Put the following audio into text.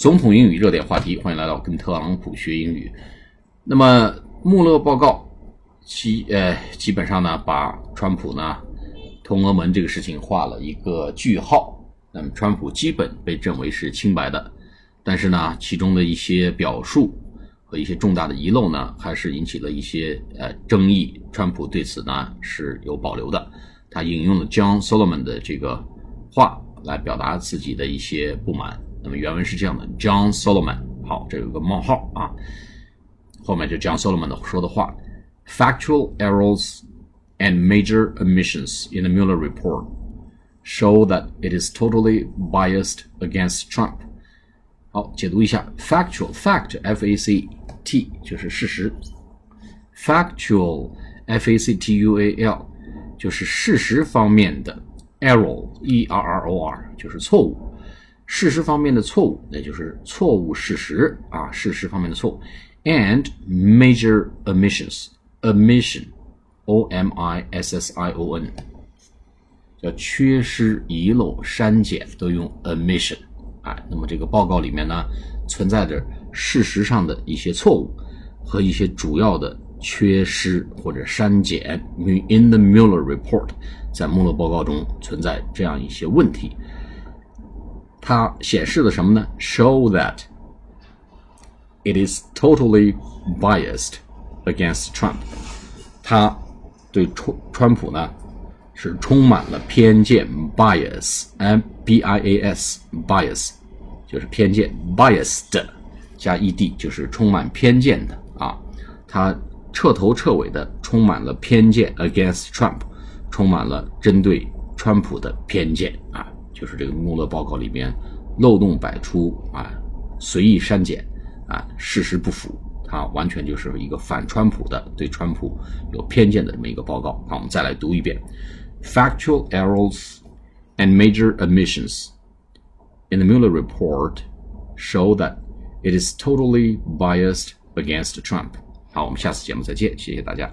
总统英语热点话题，欢迎来到跟特朗普学英语。那么穆勒报告基呃基本上呢把川普呢通俄门这个事情画了一个句号。那么川普基本被认为是清白的，但是呢其中的一些表述和一些重大的遗漏呢还是引起了一些呃争议。川普对此呢是有保留的，他引用了 John Solomon 的这个话来表达自己的一些不满。那么原文是这样的：John Solomon，好，这有个冒号啊，后面就 John Solomon 的说的话：Factual errors and major omissions in the Mueller report show that it is totally biased against Trump。好，解读一下：factual fact f a c t 就是事实，factual f a c t u a l 就是事实方面的，error e r r o r 就是错误。 事实方面的错误，那就是错误事实啊，事实方面的错误。And major omissions，omission，o m i s s i o n，叫缺失、遗漏、删减，都用 omission 啊。那么这个报告里面呢，存在着事实上的一些错误和一些主要的缺失或者删减。In the Mueller report，在穆勒报告中存在这样一些问题。它显示的什么呢？Show that it is totally biased against Trump。它对川川普呢是充满了偏见，bias，m b i a s，bias 就是偏见，biased 加 e d 就是充满偏见的啊。它彻头彻尾的充满了偏见，against Trump，充满了针对川普的偏见啊。就是这个穆勒报告里面漏洞百出啊，随意删减啊，事实不符，它完全就是一个反川普的、对川普有偏见的这么一个报告。好，我们再来读一遍：Factual errors and major omissions in the Mueller report show that it is totally biased against Trump。好，我们下次节目再见，谢谢大家。